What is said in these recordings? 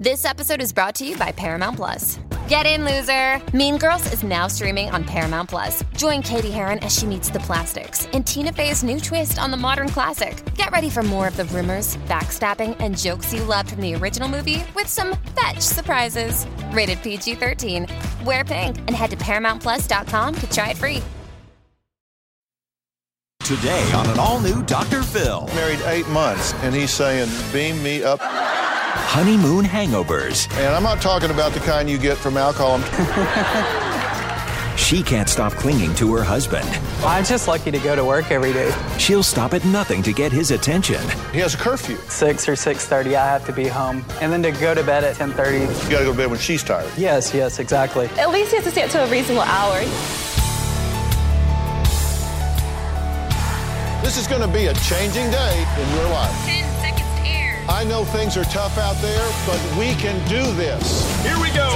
This episode is brought to you by Paramount Plus. Get in, loser! Mean Girls is now streaming on Paramount Plus. Join Cady Heron as she meets the plastics in Tina Fey's new twist on the modern classic. Get ready for more of the rumors, backstabbing, and jokes you loved from the original movie with some fetch surprises. Rated PG 13. Wear pink and head to ParamountPlus.com to try it free. Today on an all new Dr. Phil. Married eight months, and he's saying, beam me up. Honeymoon hangovers. And I'm not talking about the kind you get from alcohol. She can't stop clinging to her husband. I'm just lucky to go to work every day. She'll stop at nothing to get his attention. He has a curfew. 6 or 6.30, I have to be home. And then to go to bed at 10.30. You gotta go to bed when she's tired. Yes, yes, exactly. At least he has to stay up to a reasonable hour. This is gonna be a changing day in your life. I know things are tough out there, but we can do this. Here we go.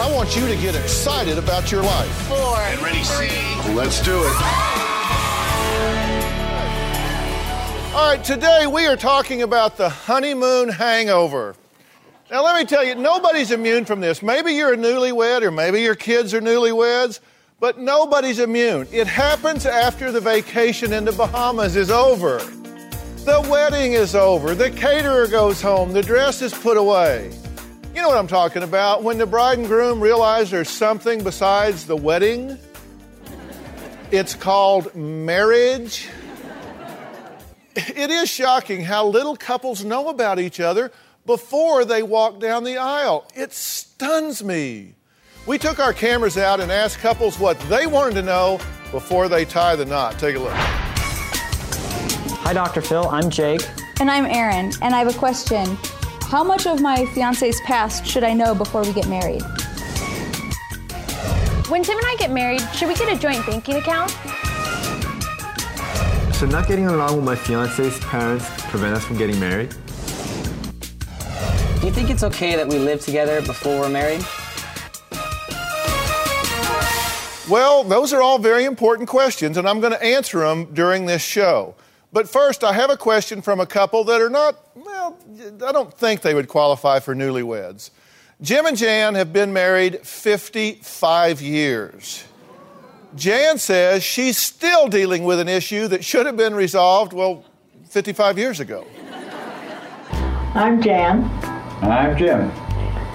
I want you to get excited about your life. Four. Get ready, C. Let's do it. All right, today we are talking about the honeymoon hangover. Now, let me tell you, nobody's immune from this. Maybe you're a newlywed, or maybe your kids are newlyweds, but nobody's immune. It happens after the vacation in the Bahamas is over. The wedding is over. The caterer goes home. The dress is put away. You know what I'm talking about. When the bride and groom realize there's something besides the wedding, it's called marriage. It is shocking how little couples know about each other before they walk down the aisle. It stuns me. We took our cameras out and asked couples what they wanted to know before they tie the knot. Take a look. Hi, Dr. Phil. I'm Jake. And I'm Erin, and I have a question. How much of my fiance's past should I know before we get married? When Tim and I get married, should we get a joint banking account? Should not getting along with my fiance's parents prevent us from getting married? Do you think it's okay that we live together before we're married? Well, those are all very important questions, and I'm going to answer them during this show. But first, I have a question from a couple that are not, well, I don't think they would qualify for newlyweds. Jim and Jan have been married 55 years. Jan says she's still dealing with an issue that should have been resolved, well, 55 years ago. I'm Jan, I'm Jim.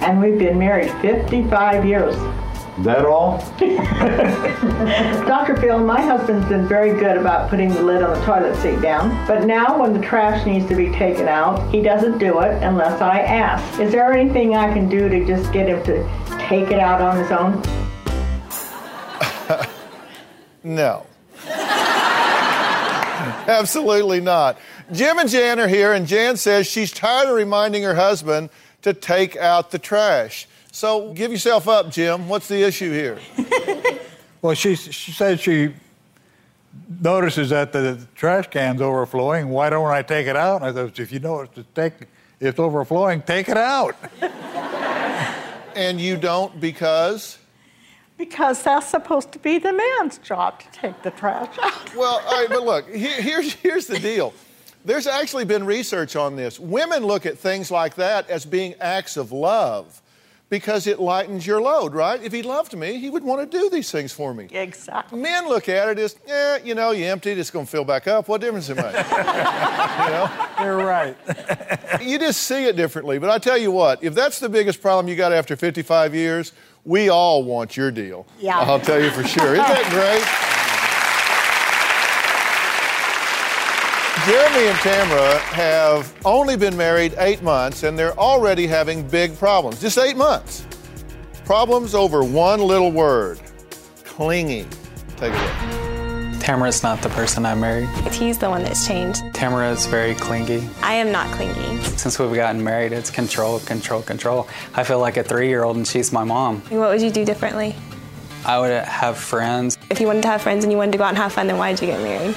and we've been married 55 years. That all? Dr. Phil, my husband's been very good about putting the lid on the toilet seat down, but now when the trash needs to be taken out, he doesn't do it unless I ask. Is there anything I can do to just get him to take it out on his own? No. Absolutely not. Jim and Jan are here, and Jan says she's tired of reminding her husband to take out the trash. So give yourself up, Jim. What's the issue here? Well, she, she said she notices that the trash can's overflowing. Why don't I take it out? And I said, if you notice it's, take, it's overflowing, take it out. And you don't because? Because that's supposed to be the man's job to take the trash out. Well, all right, but look, here, here's, here's the deal. There's actually been research on this. Women look at things like that as being acts of love because it lightens your load, right? If he loved me, he would want to do these things for me. Exactly. Men look at it as, eh, you know, you emptied, it's going to fill back up. What difference does it make? you know? You're right. You just see it differently. But I tell you what, if that's the biggest problem you got after 55 years, we all want your deal. Yeah. I'll tell you for sure. Isn't that great? Jeremy and Tamara have only been married eight months and they're already having big problems. Just eight months. Problems over one little word clingy. Take a look. Tamara's not the person I married. He's the one that's changed. Tamara is very clingy. I am not clingy. Since we've gotten married, it's control, control, control. I feel like a three year old and she's my mom. What would you do differently? I would have friends. If you wanted to have friends and you wanted to go out and have fun, then why did you get married?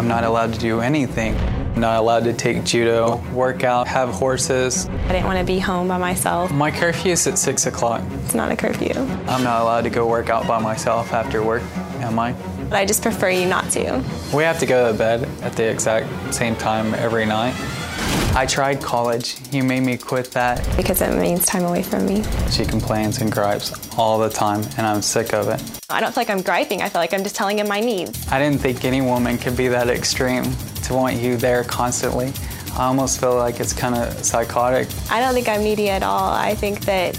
I'm not allowed to do anything. I'm not allowed to take judo, work out, have horses. I didn't want to be home by myself. My curfew is at 6 o'clock. It's not a curfew. I'm not allowed to go work out by myself after work, am I? But I just prefer you not to. We have to go to bed at the exact same time every night. I tried college. He made me quit that. Because it means time away from me. She complains and gripes all the time, and I'm sick of it. I don't feel like I'm griping. I feel like I'm just telling him my needs. I didn't think any woman could be that extreme to want you there constantly. I almost feel like it's kind of psychotic. I don't think I'm needy at all. I think that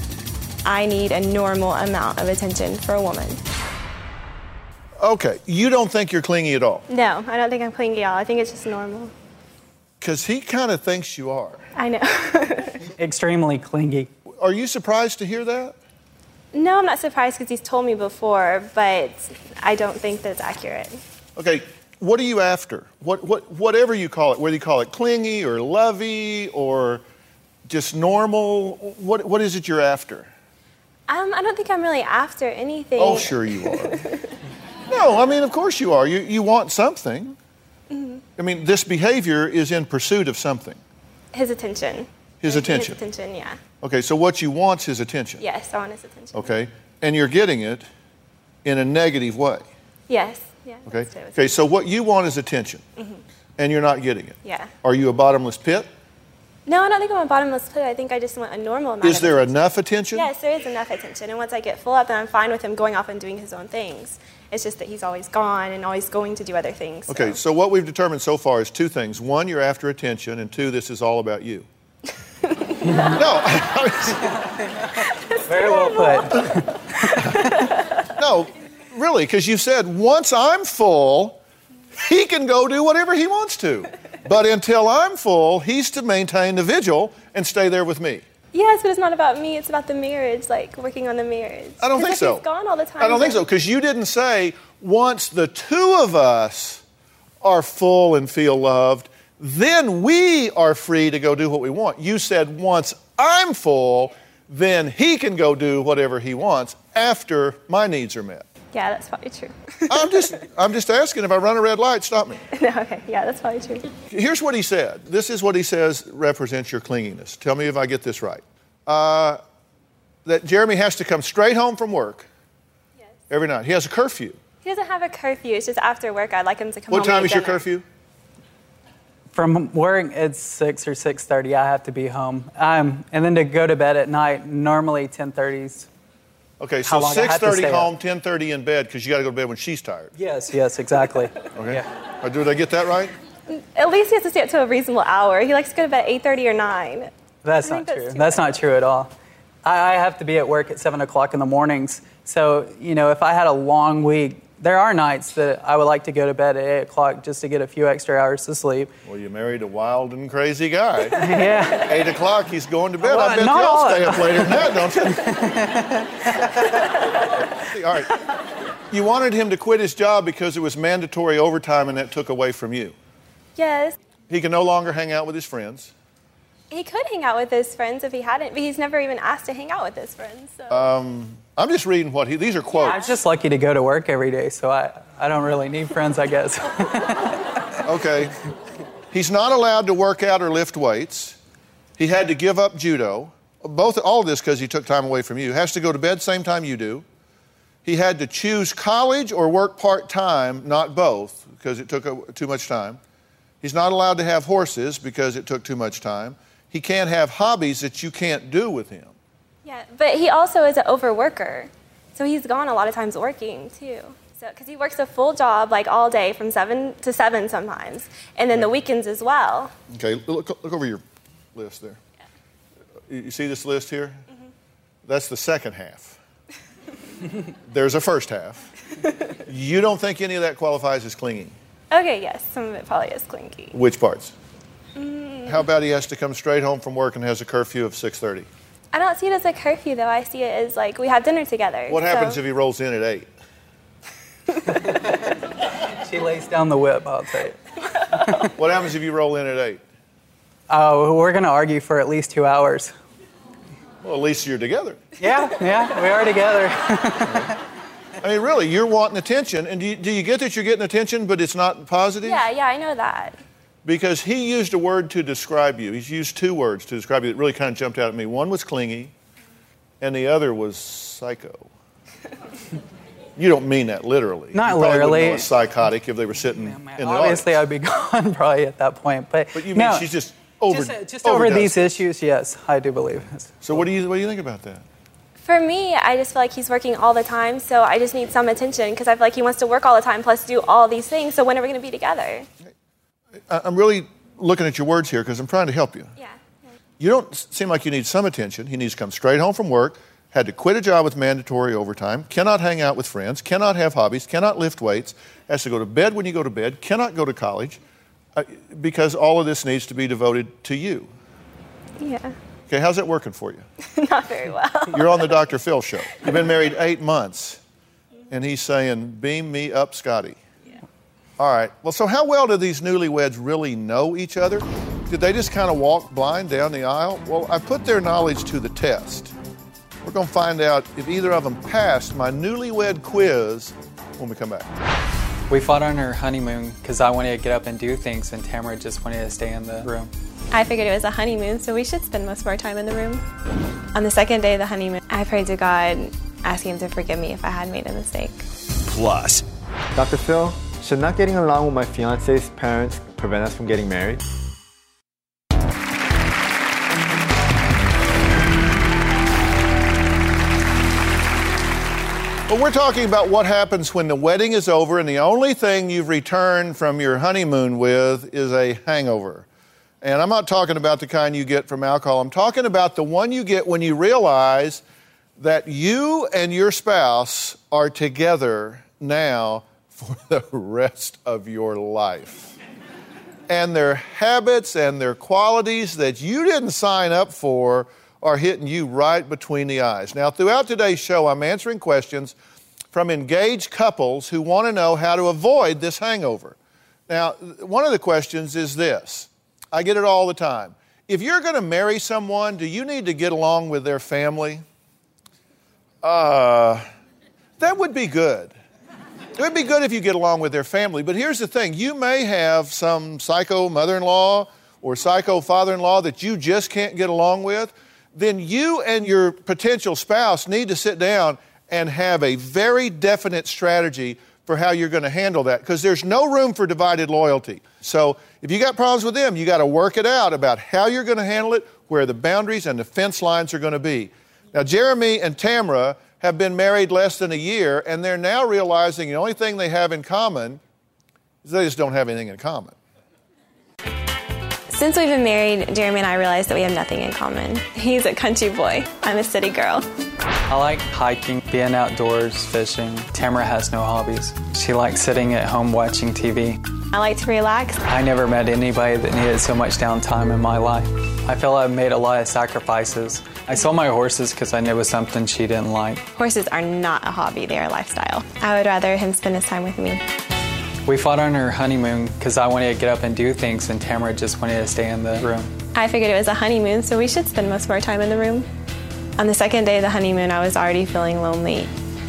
I need a normal amount of attention for a woman. Okay, you don't think you're clingy at all No, I don't think I'm clingy at all. I think it's just normal. Because he kind of thinks you are. I know. Extremely clingy. Are you surprised to hear that? no, I'm not surprised because he's told me before, but I don't think that's accurate. Okay, what are you after? What, what, whatever you call it, whether you call it clingy or lovey or just normal, what, what is it you're after? Um, I don't think I'm really after anything. Oh, sure you are. no, I mean, of course you are. You, you want something. Mhm. I mean, this behavior is in pursuit of something. His attention. His attention. His attention, yeah. Okay, so what you want's his attention. Yes, I want his attention. Okay, and you're getting it in a negative way. Yes. Yeah. Okay. Okay, so what you want is attention, Mhm. and you're not getting it. Yeah. Are you a bottomless pit? No, I don't think I'm a bottomless pit. I think I just want a normal amount Is there attention. enough attention? Yes, there is enough attention. And once I get full up, then I'm fine with him going off and doing his own things. It's just that he's always gone and always going to do other things. so- Okay, so what we've determined so far is two things. One, you're after attention, and two, this is all about you. no, Very well put. no, really, because you said once I'm full, he can go do whatever he wants to. But until I'm full, he's to maintain the vigil and stay there with me. Yes, but it's not about me. It's about the marriage, like working on the marriage. I don't think so. He's gone all the time. I don't think so, because you didn't say once the two of us are full and feel loved, then we are free to go do what we want. You said once I'm full, then he can go do whatever he wants after my needs are met. Yeah, that's probably true. I'm just, I'm just asking if I run a red light, stop me. no, okay. Yeah, that's probably true. Here's what he said. This is what he says represents your clinginess. Tell me if I get this right. Uh, that Jeremy has to come straight home from work yes. every night. He has a curfew. He doesn't have a curfew. It's just after work. I'd like him to come home. What home. time is eat your curfew? From work, it's six or six thirty. I have to be home, um, and then to go to bed at night. Normally ten thirties. Okay, so long I have to 6:30 home, 10:30 in bed because you got to go to bed when she's tired. Yes, yes, exactly. Okay. Uh, Did I get that right? At least he has to stay up to a reasonable hour. He likes to go to bed at 8.30 or 9. That's I not think true. that's That's, not true at all. I, I have to be at work at seven o'clock in the mornings. So you know, if I had a long week, there are nights that I would like to go to bed at eight o'clock just to get a few extra hours to sleep. Well, you married a wild and crazy guy. yeah. Eight o'clock, he's going to bed. Well, I bet y'all all- stay up later than that, don't you? all right. You wanted him to quit his job because it was mandatory overtime and that took away from you. Yes. He can no longer hang out with his friends. He could hang out with his friends if he hadn't, but he's never even asked to hang out with his friends. So. Um, I'm just reading what he, these are quotes. I'm just lucky to go to work every day, so I, I don't really need friends, I guess. Okay. He's not allowed to work out or lift weights. He had to give up judo. Both, all of this because he took time away from you. Has to go to bed same time you do. He had to choose college or work part time, not both, because it took too much time. He's not allowed to have horses because it took too much time. He can't have hobbies that you can't do with him. yeah, but he also is an overworker. So he's gone a lot of times working too. So, because he works a full job like all day from 7 to 7 sometimes, and then the weekends as well. Okay, look, look over your list there. You you see this list here? Mm-hmm. That's the second half. There's a first half. You don't think any of that qualifies as clinging? Okay, yes, some of it probably is clingy. Which parts? How about he has to come straight home from work and has a curfew of 6:30? I don't see it as a curfew though. I see it as like we have dinner together. What happens so- if he rolls in at 8? she lays down the whip, I'll tell you. What happens if you roll in at 8? Oh, uh, we're going to argue for at least two hours. Well, at least you're together. Yeah, yeah, we are together. I mean, really, you're wanting attention, and do you, do you get that you're getting attention, but it's not positive? Yeah, yeah, I know that. Because he used a word to describe you. He's used two words to describe you that really kind of jumped out at me. One was clingy, and the other was psycho. you don't mean that literally. Not you wouldn't literally. know a psychotic if they were sitting in the audience. Obviously, I'd be gone probably at that point. But, But you mean no, she's just over just, uh, just over these issues, yes, I do believe. So what do you what do you think about that? For me, I just feel like he's working all the time, so I just need some attention because I feel like he wants to work all the time plus do all these things. So when are we going to be together? I'm really looking at your words here because I'm trying to help you. Yeah. You don't seem like you need some attention. He needs to come straight home from work, had to quit a job with mandatory overtime, cannot hang out with friends, cannot have hobbies, cannot lift weights, has to go to bed when you go to bed, cannot go to college, uh, because all of this needs to be devoted to you. Yeah. Okay, how's that working for you? Not very well. You're on the Dr. Phil show. You've been married eight months, and he's saying, Beam me up, Scotty. All right. Well, so how well do these newlyweds really know each other? Did they just kind of walk blind down the aisle? Well, I put their knowledge to the test. We're going to find out if either of them passed my newlywed quiz when we come back. We fought on our honeymoon because I wanted to get up and do things, and Tamara just wanted to stay in the room. I figured it was a honeymoon, so we should spend most of our time in the room. On the second day of the honeymoon, I prayed to God, asking Him to forgive me if I had made a mistake. Plus, Dr. Phil, should not getting along with my fiance's parents prevent us from getting married? Well, we're talking about what happens when the wedding is over and the only thing you've returned from your honeymoon with is a hangover. And I'm not talking about the kind you get from alcohol. I'm talking about the one you get when you realize that you and your spouse are together now for the rest of your life. And their habits and their qualities that you didn't sign up for are hitting you right between the eyes. Now, throughout today's show, I'm answering questions from engaged couples who want to know how to avoid this hangover. Now, one of the questions is this I get it all the time. If you're going to marry someone, do you need to get along with their family? Uh, that would be good. It would be good if you get along with their family, but here's the thing you may have some psycho mother in law or psycho father in law that you just can't get along with. Then you and your potential spouse need to sit down and have a very definite strategy for how you're going to handle that because there's no room for divided loyalty. So if you got problems with them, you got to work it out about how you're going to handle it, where the boundaries and the fence lines are going to be. Now, Jeremy and Tamara have been married less than a year, and they're now realizing the only thing they have in common is they just don't have anything in common. Since we've been married, Jeremy and I realized that we have nothing in common. He's a country boy. I'm a city girl. I like hiking, being outdoors, fishing. Tamara has no hobbies. She likes sitting at home watching TV. I like to relax. I never met anybody that needed so much downtime in my life. I feel I've made a lot of sacrifices. I sold my horses because I knew it was something she didn't like. Horses are not a hobby, they are a lifestyle. I would rather him spend his time with me. We fought on our honeymoon because I wanted to get up and do things, and Tamara just wanted to stay in the room. I figured it was a honeymoon, so we should spend most of our time in the room. On the second day of the honeymoon, I was already feeling lonely.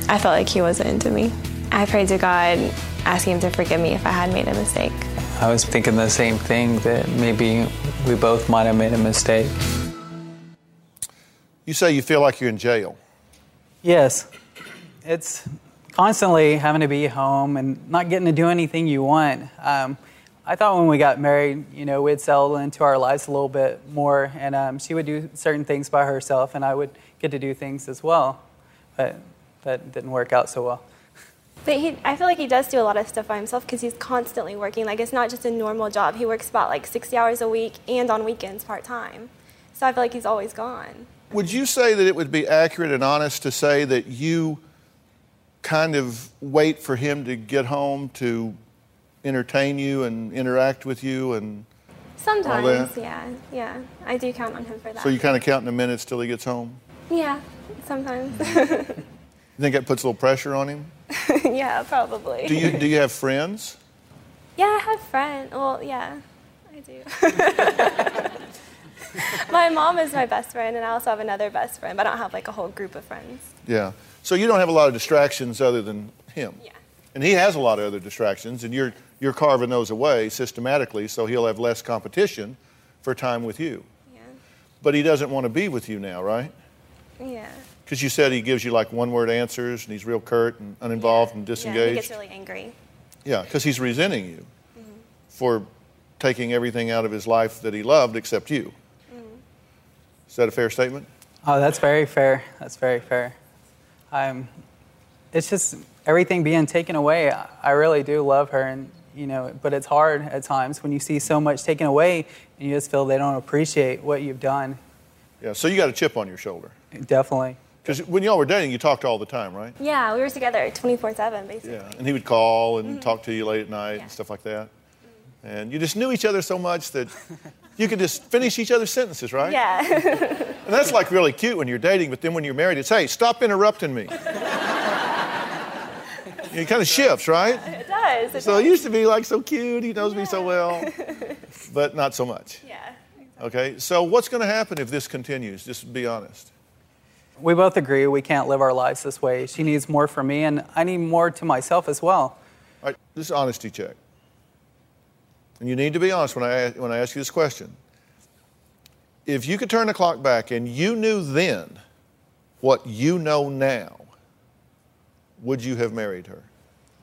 I felt like he wasn't into me. I prayed to God, asking him to forgive me if I had made a mistake. I was thinking the same thing that maybe we both might have made a mistake. You say you feel like you're in jail. Yes. It's constantly having to be home and not getting to do anything you want. Um, I thought when we got married, you know, we'd settle into our lives a little bit more, and um, she would do certain things by herself, and I would get to do things as well. But that didn't work out so well. But he, I feel like he does do a lot of stuff by himself because he's constantly working. Like it's not just a normal job. He works about like 60 hours a week and on weekends part time. So I feel like he's always gone. Would you say that it would be accurate and honest to say that you kind of wait for him to get home to entertain you and interact with you and Sometimes, yeah, yeah. I do count on him for that. so you kind of count in the minutes till he gets home? Yeah, sometimes. You think that puts a little pressure on him? yeah, probably. Do you do you have friends? Yeah, I have friends. Well, yeah, I do. my mom is my best friend, and I also have another best friend, but I don't have like a whole group of friends. Yeah. So you don't have a lot of distractions other than him. Yeah. And he has a lot of other distractions, and you're you're carving those away systematically, so he'll have less competition for time with you. Yeah. But he doesn't want to be with you now, right? Yeah. Because you said he gives you like one word answers, and he's real curt and uninvolved and disengaged. Yeah, he gets really angry. Yeah, because he's resenting you for taking everything out of his life that he loved except you. Is that a fair statement? Oh, that's very fair. That's very fair. Um, it's just everything being taken away. I- I really do love her, and you know, but it's hard at times when you see so much taken away, and you just feel they don't appreciate what you've done. Yeah, so you got a chip on your shoulder. Definitely. Because when y'all were dating, you talked all the time, right? Yeah, we were together 24 7, basically. Yeah. And he would call and mm-hmm. talk to you late at night and stuff like that. And you just knew each other so much that you could just finish each other's sentences, right? Yeah. And that's like really cute when you're dating, but then when you're married, it's, hey, stop interrupting me. it kind of shifts, right? it does. It So does. it used to be like so cute, he knows me so well, but not so much. Yeah. Okay, so what's going to happen if this continues? Just be honest. We both agree we can't live our lives this way. She needs more from me, and I need more to myself as well. All right, this is an honesty check. And you need to be honest when I, when I ask you this question. If you could turn the clock back and you knew then what you know now, would you have married her?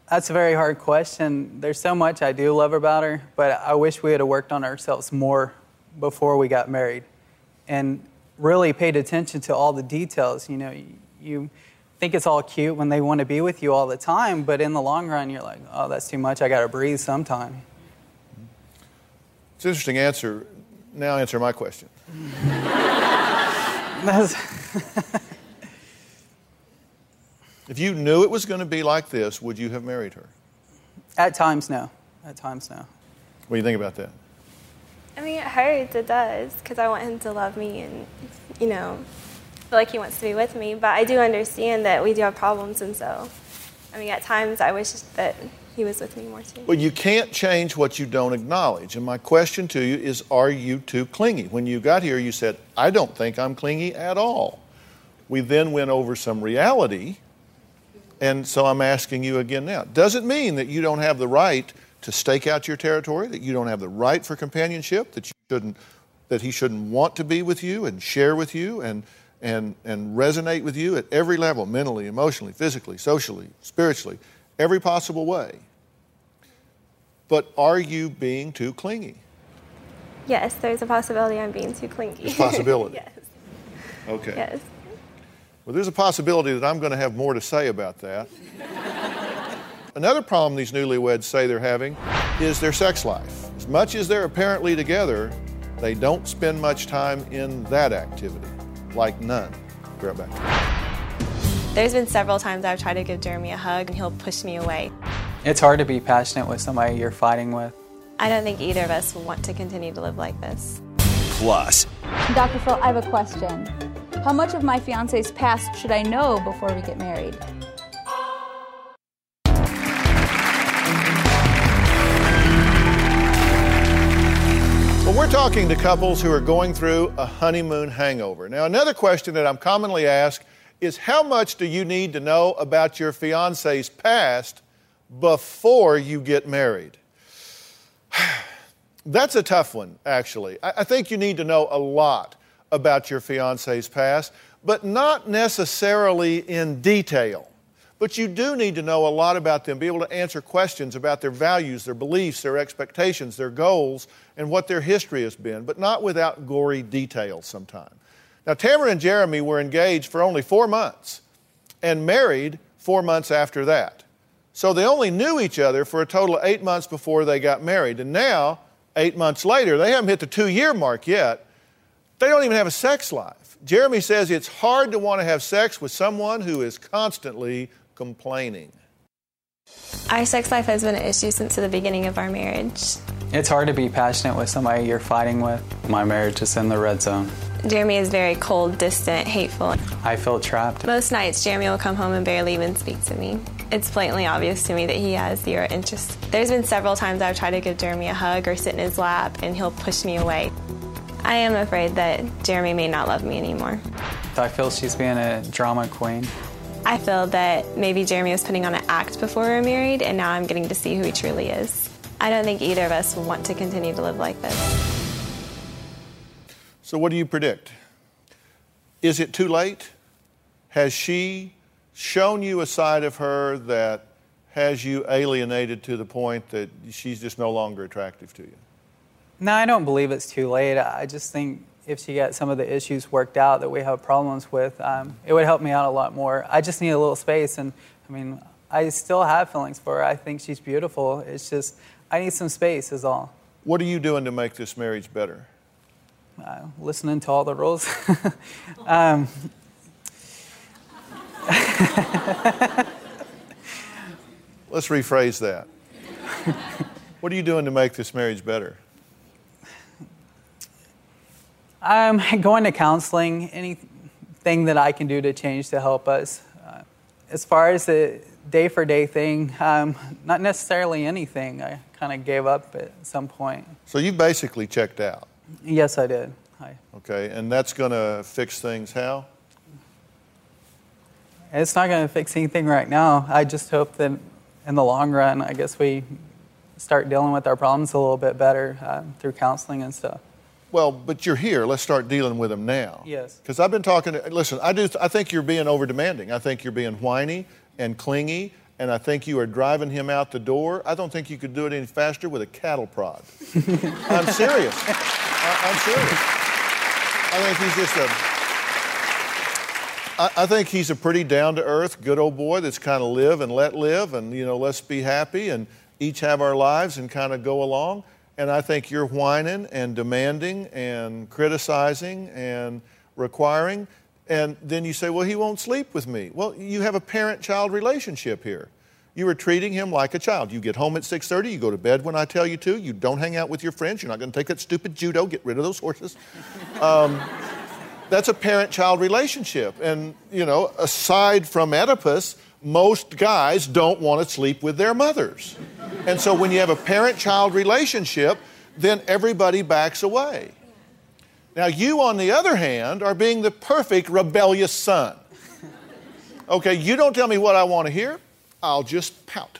That's a very hard question. There's so much I do love about her, but I wish we had worked on ourselves more before we got married and really paid attention to all the details. You know, you, you think it's all cute when they want to be with you all the time, but in the long run, you're like, oh, that's too much. I got to breathe sometime. It's an interesting answer. Now answer my question. If you knew it was going to be like this, would you have married her? at times, no. At times, no. What do you think about that? I mean, it hurts. It does. Because I want him to love me and, you know, feel like he wants to be with me. But I do understand that we do have problems. And so, I mean, at times I wish that he was with me more too. Well, you can't change what you don't acknowledge. And my question to you is Are you too clingy? When you got here, you said, I don't think I'm clingy at all. We then went over some reality. And so I'm asking you again now. Does it mean that you don't have the right to stake out your territory, that you don't have the right for companionship, that you shouldn't that he shouldn't want to be with you and share with you and and and resonate with you at every level, mentally, emotionally, physically, socially, spiritually, every possible way. But are you being too clingy? Yes, there's a possibility I'm being too clingy. There's a possibility. yes. Okay. Yes. Well, there's a possibility that I'm going to have more to say about that. Another problem these newlyweds say they're having is their sex life. As much as they're apparently together, they don't spend much time in that activity, like none. Be right back. There's been several times I've tried to give Jeremy a hug and he'll push me away. It's hard to be passionate with somebody you're fighting with. I don't think either of us want to continue to live like this. Plus, Dr. Phil, I have a question. How much of my fiance's past should I know before we get married? We're talking to couples who are going through a honeymoon hangover. Now, another question that I'm commonly asked is how much do you need to know about your fiance's past before you get married? That's a tough one, actually. I, I think you need to know a lot about your fiance's past, but not necessarily in detail. But you do need to know a lot about them, be able to answer questions about their values, their beliefs, their expectations, their goals, and what their history has been, but not without gory details sometimes. Now, Tamara and Jeremy were engaged for only four months and married four months after that. So they only knew each other for a total of eight months before they got married. And now, eight months later, they haven't hit the two year mark yet. They don't even have a sex life. Jeremy says it's hard to want to have sex with someone who is constantly complaining. Our sex life has been an issue since the beginning of our marriage. It's hard to be passionate with somebody you're fighting with. My marriage is in the red zone. Jeremy is very cold, distant, hateful. I feel trapped. Most nights, Jeremy will come home and barely even speak to me. It's blatantly obvious to me that he has zero interest. There's been several times I've tried to give Jeremy a hug or sit in his lap, and he'll push me away. I am afraid that Jeremy may not love me anymore. I feel she's being a drama queen. I feel that maybe Jeremy was putting on an act before we were married, and now I'm getting to see who he truly is. I don't think either of us want to continue to live like this. So, what do you predict? Is it too late? Has she shown you a side of her that has you alienated to the point that she's just no longer attractive to you? No, I don't believe it's too late. I just think if she got some of the issues worked out that we have problems with, um, it would help me out a lot more. I just need a little space, and I mean, I still have feelings for her. I think she's beautiful. It's just I need some space, is all. What are you doing to make this marriage better? Uh, listening to all the rules. um, Let's rephrase that. what are you doing to make this marriage better? I'm going to counseling. Anything that I can do to change to help us. Uh, as far as the day for day thing, um, not necessarily anything. I kind of gave up at some point. So you basically checked out. Yes, I did. I, okay, and that's going to fix things how? It's not going to fix anything right now. I just hope that in the long run, I guess we start dealing with our problems a little bit better uh, through counseling and stuff. Well, but you're here. Let's start dealing with them now. Yes. Because I've been talking. To, listen, I do. I think you're being over demanding. I think you're being whiny and clingy, and I think you are driving him out the door. I don't think you could do it any faster with a cattle prod. I'm serious. I, I'm serious. I think he's just a. I, I think he's a pretty down to earth, good old boy that's kind of live and let live, and you know, let's be happy and each have our lives and kind of go along. And I think you're whining and demanding and criticizing and requiring. And then you say, well, he won't sleep with me. Well, you have a parent-child relationship here. You are treating him like a child. You get home at 6:30, you go to bed when I tell you to. You don't hang out with your friends. You're not going to take that stupid judo. Get rid of those horses. Um, that's a parent-child relationship. And you know, aside from Oedipus, most guys don't want to sleep with their mothers. And so when you have a parent child relationship, then everybody backs away. Now, you, on the other hand, are being the perfect rebellious son. Okay, you don't tell me what I want to hear, I'll just pout.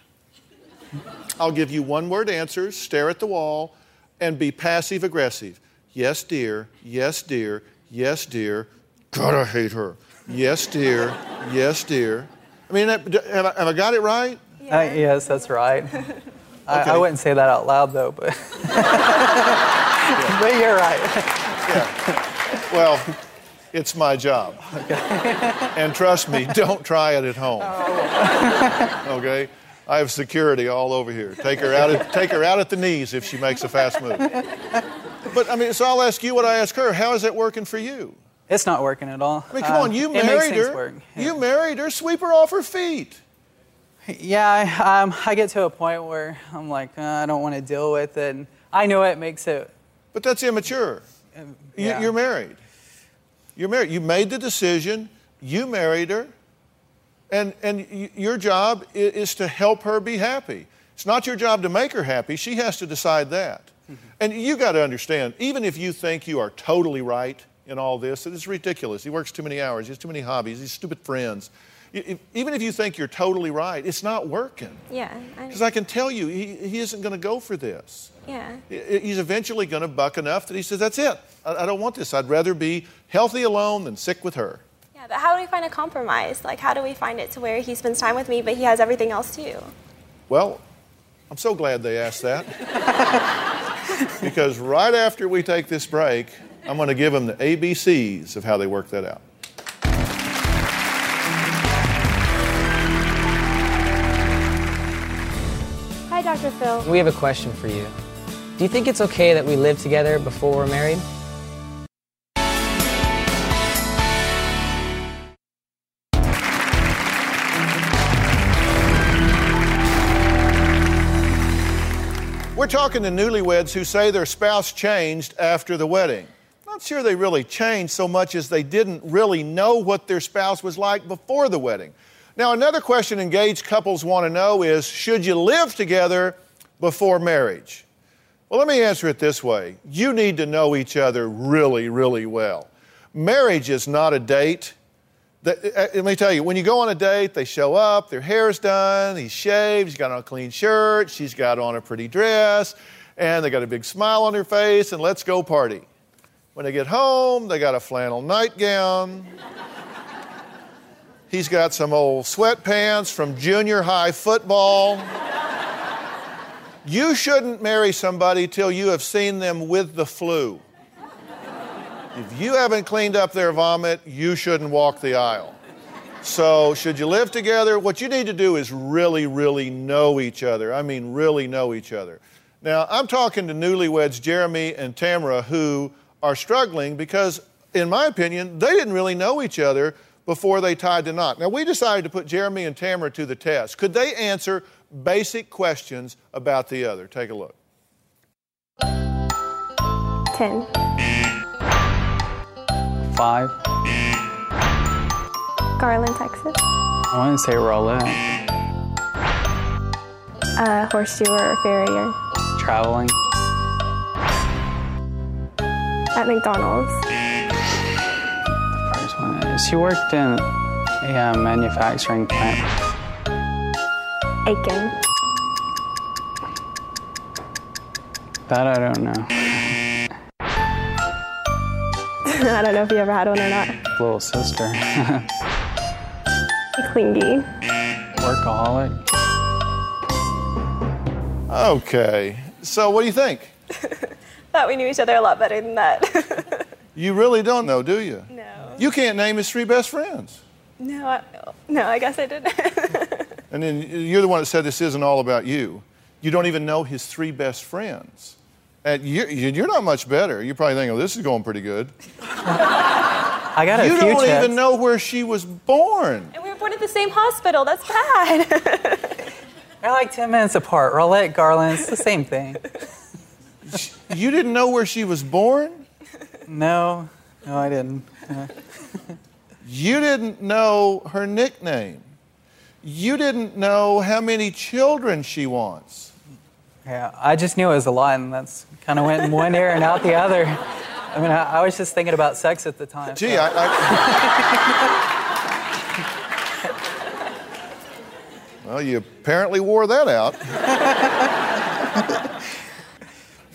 I'll give you one word answers, stare at the wall, and be passive aggressive. Yes, dear. Yes, dear. Yes, dear. I hate her. Yes, dear. Yes, dear. I mean, have I, have I got it right? Yeah. Uh, yes, that's right. I, I, wouldn't say that out loud though, but but you're right. yeah. Well, it's my job. Okay. And trust me, don't try it at home. Oh. Okay. I have security all over here. Take her out. At, take her out at the knees if she makes a fast move. But I mean, so I'll ask you what I ask her. How is that working for you? It's not working at all. I mean, come um, on, you married her. Yeah. You married her. Sweep her off her feet. Yeah, I, um, I get to a point where I'm like, uh, I don't want to deal with it. And I know it makes it. But that's immature. Um, yeah. you, are married. You're married. You made the decision. You married her. And, and y- your job is, is to help her be happy. It's not your job to make her happy. She has to decide that. Mm-hmm. And you got to understand, even if you think you are totally right, in all this. It is ridiculous. He works too many hours. He has too many hobbies. he's stupid friends. Even if you think you're totally right, it's not working. Yeah. Because I, I, can tell you, he, he isn't going to go for this. Yeah. He's eventually going to buck enough that he says, That's it. I, I don't want this. I'd rather be healthy alone than sick with her. Yeah, but how do we find a compromise? Like, how do we find it to where he spends time with me, but he has everything else too? Well, I'm so glad they asked that. because right after we take this break, I'm going to give them the ABCs of how they work that out. Hi, Dr. Phil. We have a question for you. Do you think it's okay that we live together before we're married? We're talking to newlyweds who say their spouse changed after the wedding. Not sure they really changed so much as they didn't really know what their spouse was like before the wedding. Now, another question engaged couples want to know is should you live together before marriage? Well, let me answer it this way you need to know each other really, really well. Marriage is not a date, uh, let me tell you, when you go on a date, they show up, their hair's done, he's shaved, he's got on a clean shirt, she's got on a pretty dress, and they got a big smile on their face, and let's go party. When they get home, they got a flannel nightgown. He's got some old sweatpants from junior high football. You shouldn't marry somebody till you have seen them with the flu. If you haven't cleaned up their vomit, you shouldn't walk the aisle. So, should you live together? What you need to do is really, really know each other. I mean, really know each other. Now, I'm talking to newlyweds Jeremy and Tamara who are struggling because, in my opinion, they didn't really know each other before they tied the knot. Now, we decided to put Jeremy and Tamara to the test. Could they answer basic questions about the other? Take a look. 10. Five. Garland, Texas. I want to say Rowlett. Uh, horseshoe or farrier. Traveling. At McDonald's. First one. is She worked in a uh, manufacturing plant. Aiken. That I don't know. I don't know if you ever had one or not. Little sister. Clingy. Workaholic. Okay. So, what do you think? Thought we knew each other a lot better than that. You really don't know, do you? no. You can't name his three best friends. No, I, no, I guess I didn't. And then you're the one that said this isn't all about you. You don't even know his three best friends. And you're, you're not much better. You're probably thinking, oh, this is going pretty good. I got a you few don't tips. even know where she was born. and we were born at the same hospital. That's bad. They're like 10 minutes apart. Rowlett, Garland, it's the same thing. You didn't know where she was born? No, no, I didn't. Uh, You didn't know her nickname. You didn't know how many children she wants. yeah, I just knew it was a lot, and that's kind of went in one ear and out the other. I mean, I, I was just thinking about sex at the time. Gee, so- I. I well, you apparently wore that out.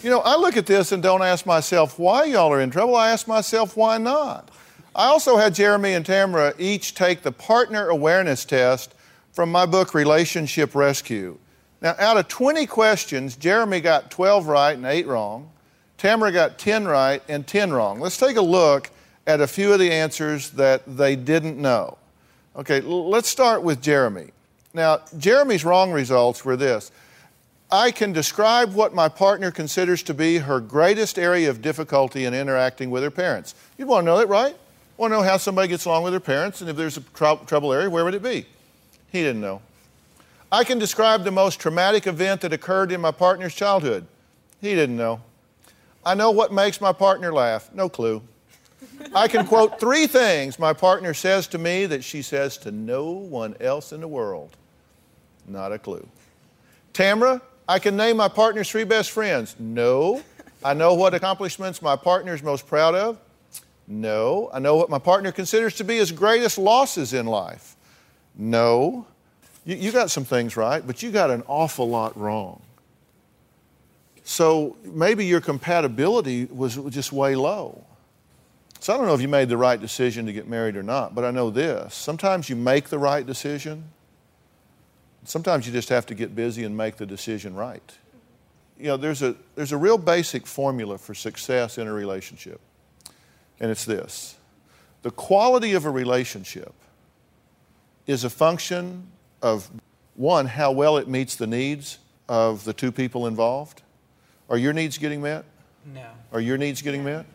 you know, I look at this and don't ask myself why y'all are in trouble. I ask myself why not. I also had Jeremy and Tamara each take the partner awareness test from my book, Relationship Rescue. Now, out of 20 questions, Jeremy got 12 right and 8 wrong. Tamara got 10 right and 10 wrong. Let's take a look at a few of the answers that they didn't know. Okay, let's start with Jeremy. Now, Jeremy's wrong results were this I can describe what my partner considers to be her greatest area of difficulty in interacting with her parents. You'd want to know that, right? Want to know how somebody gets along with their parents, and if there's a trou- trouble area, where would it be? He didn't know. I can describe the most traumatic event that occurred in my partner's childhood. He didn't know. I know what makes my partner laugh. No clue. I can quote three things my partner says to me that she says to no one else in the world. Not a clue. Tamara, I can name my partner's three best friends. No. I know what accomplishments my partner is most proud of. No. I know what my partner considers to be his greatest losses in life. No. You, you got some things right, but you got an awful lot wrong. So maybe your compatibility was just way low. So I don't know if you made the right decision to get married or not, but I know this. Sometimes you make the right decision. Sometimes you just have to get busy and make the decision right. You know, there's a, there's a real basic formula for success in a relationship, and it's this the quality of a relationship is a function of one, how well it meets the needs of the two people involved. Are your needs getting met? No. Are your needs getting met?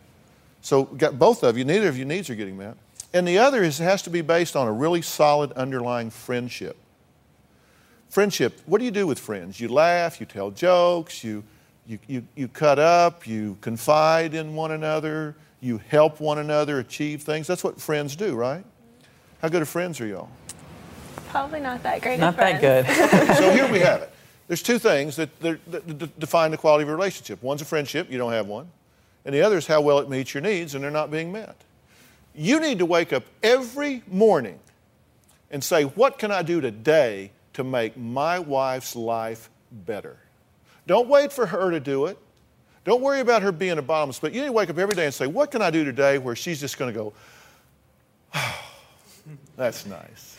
So, got both of you, neither of your needs are getting met. And the other is it has to be based on a really solid underlying friendship. Friendship, what do you do with friends? You laugh, you tell jokes, you, you, you, you cut up, you confide in one another, you help one another achieve things. That's what friends do, right? How good of friends are y'all? Probably not that great. Not that good. so here we have it. There's two things that, that, that define the quality of a relationship. One's a friendship, you don't have one. And the other is how well it meets your needs, and they're not being met. You need to wake up every morning and say, What can I do today to make my wife's life better? Don't wait for her to do it. Don't worry about her being a bottomless pit. You need to wake up every day and say, What can I do today where she's just going to go, That's nice.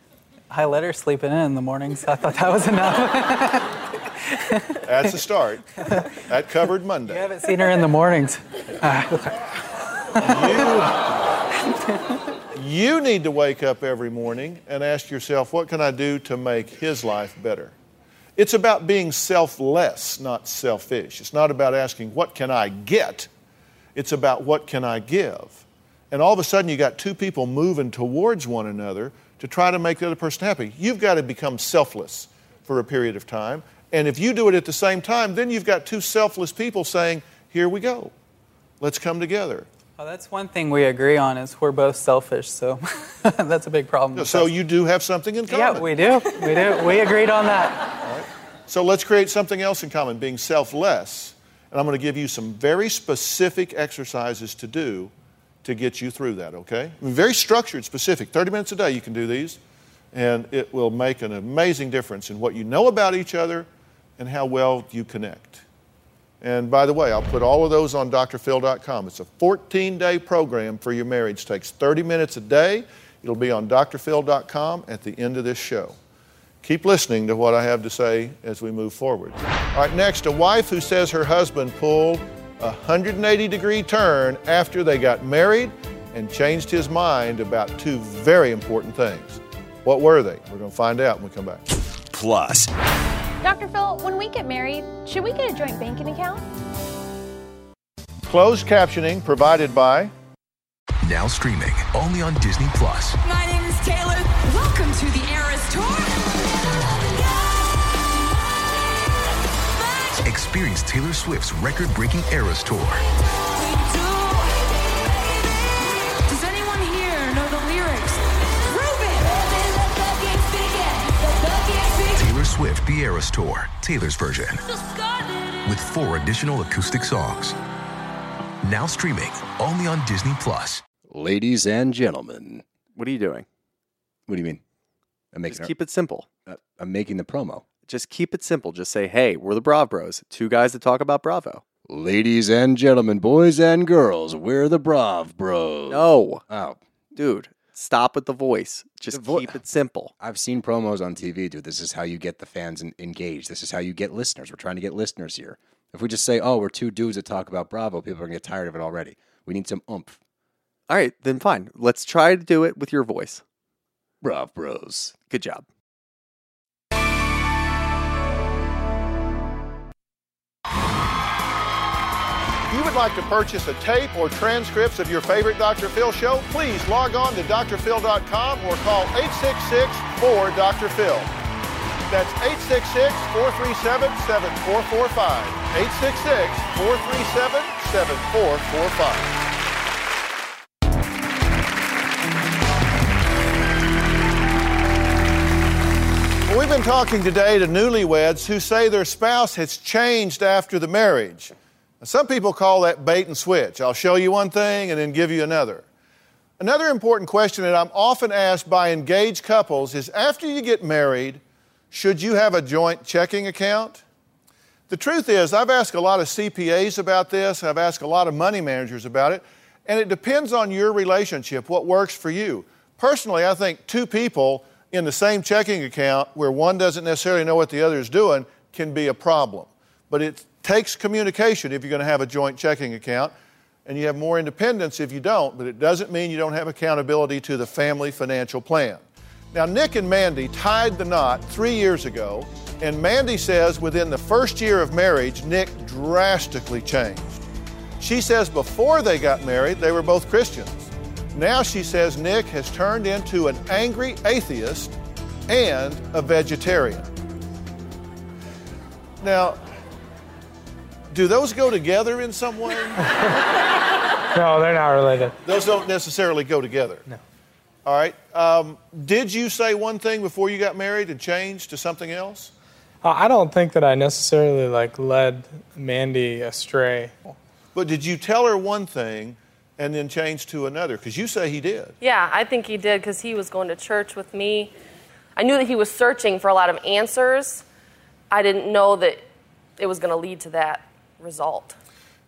I let her sleep in in the morning, so I thought that was enough. That's a start. That covered Monday. You haven't seen her in the mornings. You need to wake up every morning and ask yourself, what can I do to make his life better? It's about being selfless, not selfish. It's not about asking, what can I get? It's about what can I give? And all of a sudden, you got two people moving towards one another to try to make the other person happy. You've got to become selfless for a period of time. And if you do it at the same time, then you've got two selfless people saying, here we go. Let's come together. Well, that's one thing we agree on is we're both selfish, so that's a big problem. So you do have something in common. Yeah, we do. We do. We agreed on that. So let's create something else in common, being selfless. And I'm going to give you some very specific exercises to do to get you through that, okay? I mean, very structured, specific. 30 minutes a day you can do these, and it will make an amazing difference in what you know about each other and how well you connect. And by the way, I'll put all of those on drphil.com. It's a 14 day program for your marriage. It takes 30 minutes a day. It'll be on drphil.com at the end of this show. Keep listening to what I have to say as we move forward. All right, next, a wife who says her husband pulled a 180 degree turn after they got married and changed his mind about two very important things. What were they? We're going to find out when we come back. Plus, Dr. Phil, when we get married, should we get a joint banking account? Closed captioning provided by Now streaming only on Disney Plus. My name is Taylor. Welcome to the Eras Tour. Experience Taylor Swift's record-breaking Eras Tour. Swift The Eras Tour, Taylor's version. With four additional acoustic songs. Now streaming only on Disney Plus. Ladies and gentlemen, What are you doing? what do you mean? I'm making Just keep it simple. uh, I'm making the promo. Just keep it simple. Just say, hey, we're the Brav Bros, two guys that talk about Bravo. Ladies and gentlemen, boys and girls, we're the Brav Bros. No. Oh, Dude, stop with the voice. Just The vo- keep it simple. I've seen promos on TV, dude. This is how you get the fans en- engaged. This is how you get listeners. We're trying to get listeners here. If we just say, "Oh, we're two dudes that talk about Bravo," people are gonna get tired of it already. We need some oomph. All right, then fine. Let's try to do it with your voice. Brav Bros. Good job. If you would like to purchase a tape or transcripts of your favorite Dr. Phil show, please log on to drphil.com or call 866-4-DR-PHIL. That's 866-437-7445. 866-437-7445. We've been talking today to newlyweds who say their spouse has changed after the marriage. Some people call that bait and switch. I'll show you one thing and then give you another. Another important question that I'm often asked by engaged couples is after you get married, should you have a joint checking account? The truth is, I've asked a lot of CPAs about this, I've asked a lot of money managers about it, and it depends on your relationship, what works for you. Personally, I think two people in the same checking account where one doesn't necessarily know what the other is doing can be a problem. But it takes communication if you're going to have a joint checking account, and you have more independence if you don't, but it doesn't mean you don't have accountability to the family financial plan. Now, Nick and Mandy tied the knot three years ago, and Mandy says within the first year of marriage, Nick drastically changed. She says before they got married, they were both Christians. Now she says Nick has turned into an angry atheist and a vegetarian. Now, do those go together in some way? No, they're not related. Those don't necessarily go together. No. All right. Um, did you say one thing before you got married and changed to something else? Uh, I don't think that I necessarily like led Mandy astray. But did you tell her one thing and then change to another? Because you say he did. Yeah, I think he did because he was going to church with me. I knew that he was searching for a lot of answers. I didn't know that it was going to lead to that result.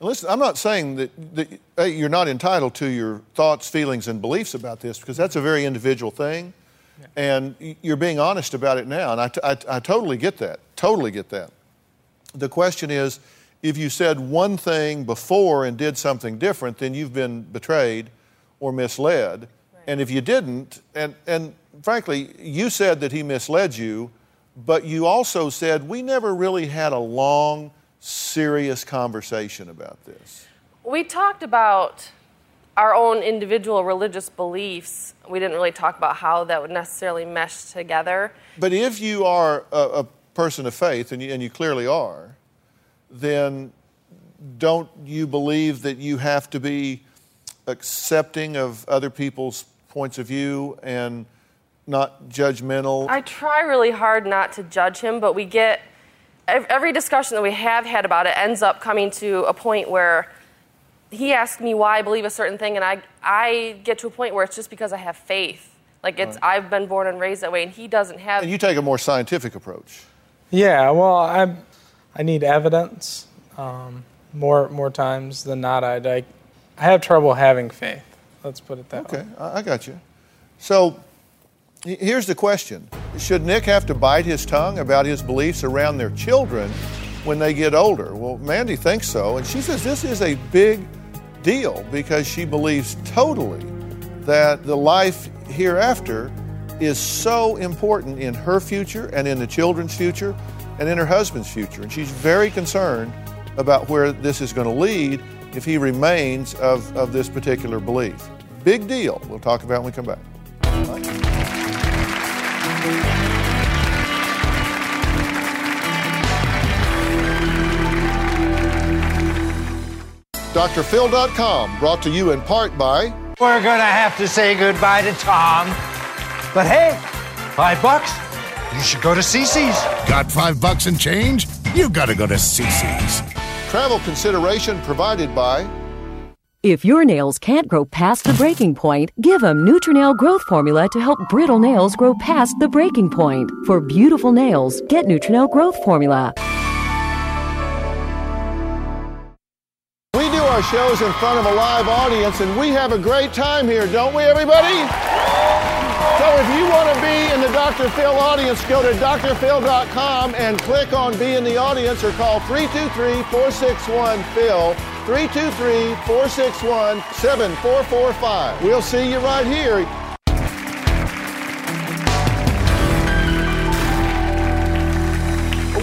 Listen, I'm not saying that, that hey, you're not entitled to your thoughts, feelings, and beliefs about this because that's a very individual thing. And you're being honest about it now. And I, t- I- I totally get that. Totally get that. The question is if you said one thing before and did something different, then you've been betrayed or misled. And if you didn't, and, and frankly, you said that he misled you, but you also said we never really had a long, serious conversation about this. We talked about our own individual religious beliefs. We didn't really talk about how that would necessarily mesh together. But if you are a, a person of faith, and you, and you clearly are, then don't you believe that you have to be accepting of other people's points of view and not judgmental? I try really hard not to judge him, but we get every discussion that we have had about it ends up coming to a point where he asks me why I believe a certain thing, and I I get to a point where it's just because I have faith. Like it's I've been born and raised that way, and he doesn't have. And you take a more scientific approach. Yeah, well, I I need evidence um, more more times than not. I, I I have trouble having faith. Let's put it that way. Okay, I I got you. So he- here's the question Should Nick have to bite his tongue about his beliefs around their children when they get older? Well, Mandy thinks so, and she says this is a big deal because she believes totally that the life hereafter is so important in her future and in the children's future and in her husband's future. And she's very concerned about where this is going to lead if he remains of, of this particular belief. Big deal. We'll talk about when we come back. DrPhil.com, brought to you in part by We're gonna have to say goodbye to Tom. But hey, five bucks. You should go to CiCi's. Got five bucks and change? You gotta go to CiCi's. Travel consideration provided by If your nails can't grow past the breaking point, give them Nutrinail Growth Formula to help brittle nails grow past the breaking point. For beautiful nails, get Nutrinail Growth Formula. Our shows in front of a live audience, and we have a great time here, don't we, everybody? So if you want to be in the Dr. Phil audience, go to drphil.com and click on Be in the Audience or call 323-461-PHIL, 323-461-7445. We'll see you right here.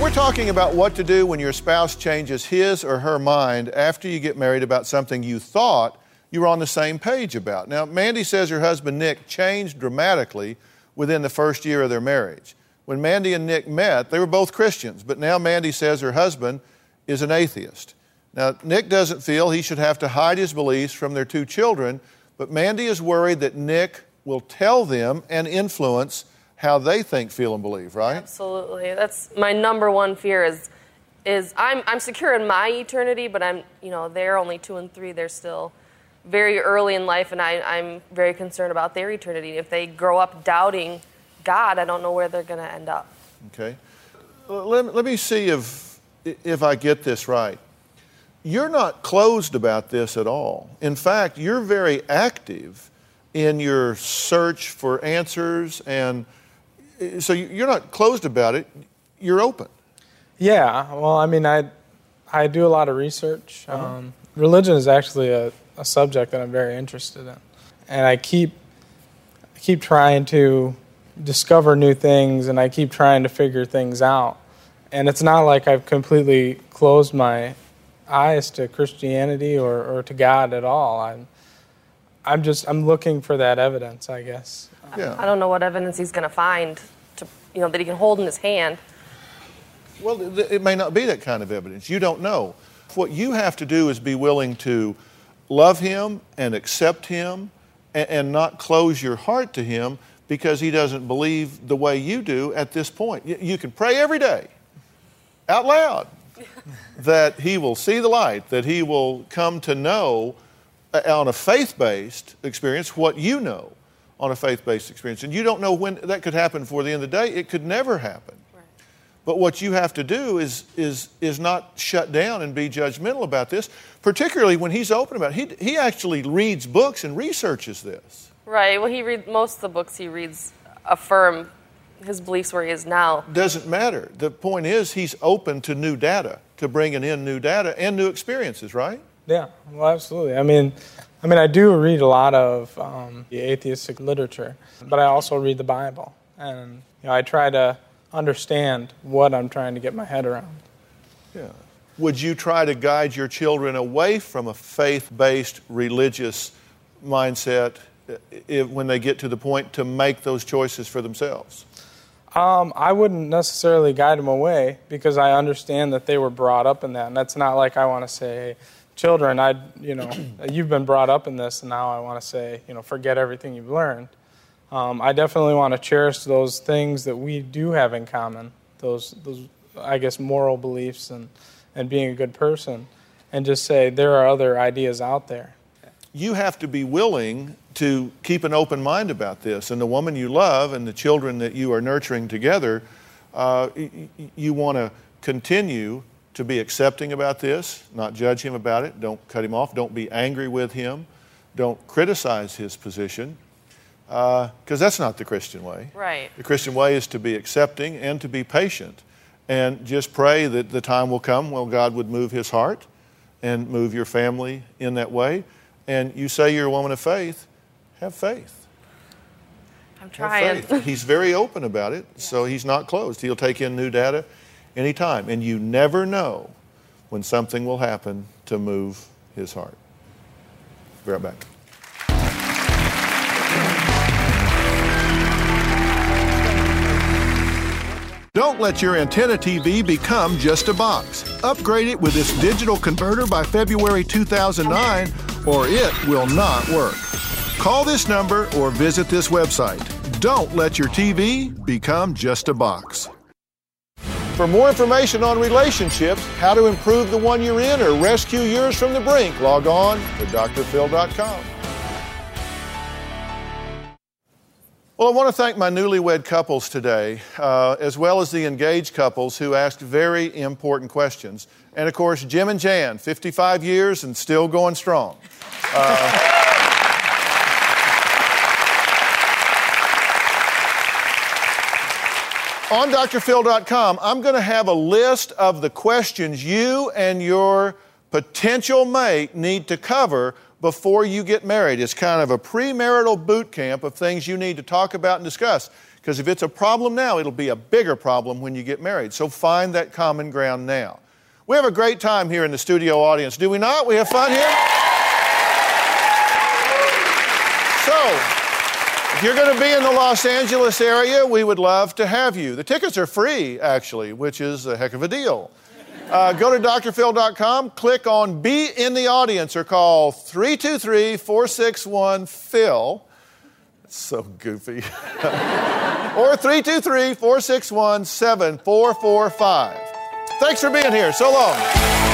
We're talking about what to do when your spouse changes his or her mind after you get married about something you thought you were on the same page about. Now, Mandy says her husband Nick changed dramatically within the first year of their marriage. When Mandy and Nick met, they were both Christians, but now Mandy says her husband is an atheist. Now, Nick doesn't feel he should have to hide his beliefs from their two children, but Mandy is worried that Nick will tell them and influence how they think, feel, and believe, right? Absolutely. That's my number one fear is is I'm I'm secure in my eternity, but I'm you know, they're only two and three, they're still very early in life and I, I'm very concerned about their eternity. If they grow up doubting God, I don't know where they're gonna end up. Okay. Let, let me see if, if I get this right. You're not closed about this at all. In fact, you're very active in your search for answers, and so you- you're not closed about it, you're open. Yeah, well, I mean, I I do a lot of research. Um, religion is actually a, a subject that I'm very interested in, and I keep I keep trying to discover new things, and I keep trying to figure things out. And it's not like I've completely closed my eyes to Christianity or, or to God at all. I'm I'm just I'm looking for that evidence, I guess. I don't know what evidence he's gonna find to you know, that he can hold in his hand. Well, th- it may not be that kind of evidence. You don't know. What you have to do is be willing to love him and accept him and, and not close your heart to him because he doesn't believe the way you do at this point. You, you can pray every day out loud that he will see the light, that he will come to know uh, on a faith based experience what you know on a faith based experience. And you don't know when that could happen before the end of the day. It could never happen. But what you have to do is, is, is not shut down and be judgmental about this, particularly when he's open about it. He, he actually reads books and researches this. Right. Well he read most of the books he reads affirm his beliefs where he is now. Doesn't matter. The point is, he's open to new data, to bringing in new data and new experiences, right? Yeah, well, absolutely. I mean, I mean, I do read a lot of um, the atheistic literature, but I also read the Bible, and you know, I try to understand what I'm trying to get my head around. Yeah. Would you try to guide your children away from a faith-based religious mindset if, when they get to the point to make those choices for themselves? Um, I wouldn't necessarily guide them away because I understand that they were brought up in that, and that's not like I want to say, children, I, you know, you've been brought up in this, and now I want to say, you know, forget everything you've learned. Um, I definitely want to cherish those things that we do have in common, those, those, I guess, moral beliefs and, and being a good person, and just say there are other ideas out there. You have to be willing to keep an open mind about this. And the woman you love and the children that you are nurturing together, uh, you want to continue to be accepting about this, not judge him about it, don't cut him off, don't be angry with him, don't criticize his position, uh, because that's not the Christian way. Right. The Christian way is to be accepting and to be patient, and just pray that the time will come when God would move his heart and move your family in that way. And you say you're a woman of faith, have faith. I'm trying. He's very open about it, so he's not closed. He'll take in new data anytime. And you never know when something will happen to move his heart. Be right back. Don't let your antenna TV become just a box. Upgrade it with this digital converter by February 2009, or it will not work. Call this number or visit this website. Don't let your TV become just a box. For more information on relationships, how to improve the one you're in, or rescue yours from the brink, log on to drphil.com. Well, I want to thank my newlywed couples today, uh, as well as the engaged couples who asked very important questions. And of course, Jim and Jan, 55 years and still going strong. Uh, on drphil.com, I'm going to have a list of the questions you and your potential mate need to cover before you get married. It's kind of a premarital boot camp of things you need to talk about and discuss. Because if it's a problem now, it'll be a bigger problem when you get married. So find that common ground now. We have a great time here in the studio audience, do we not? We have fun here? So, if you're going to be in the Los Angeles area, we would love to have you. The tickets are free, actually, which is a heck of a deal. Uh, go to drphil.com, click on Be in the Audience, or call 323 461 Phil. So goofy. or 323 461 7445. Thanks for being here. So long.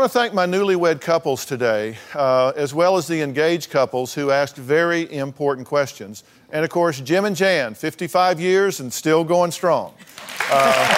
Want to thank my newlywed couples today, uh, as well as the engaged couples who asked very important questions. And of course, Jim and Jan, 55 years and still going strong. Uh,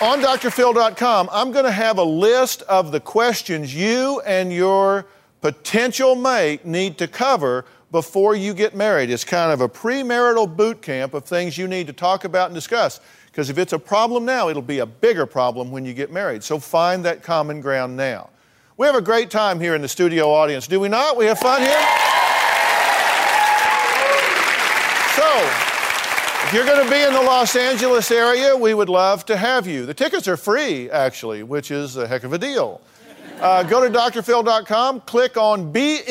on drphil.com, I'm going to have a list of the questions you and your potential mate need to cover before you get married. It's kind of a premarital boot camp of things you need to talk about and discuss. Because if it's a problem now, it'll be a bigger problem when you get married. So find that common ground now. We have a great time here in the studio audience, do we not? We have fun here? So, if you're going to be in the Los Angeles area, we would love to have you. The tickets are free, actually, which is a heck of a deal. Uh, go to drphil.com, click on Be in.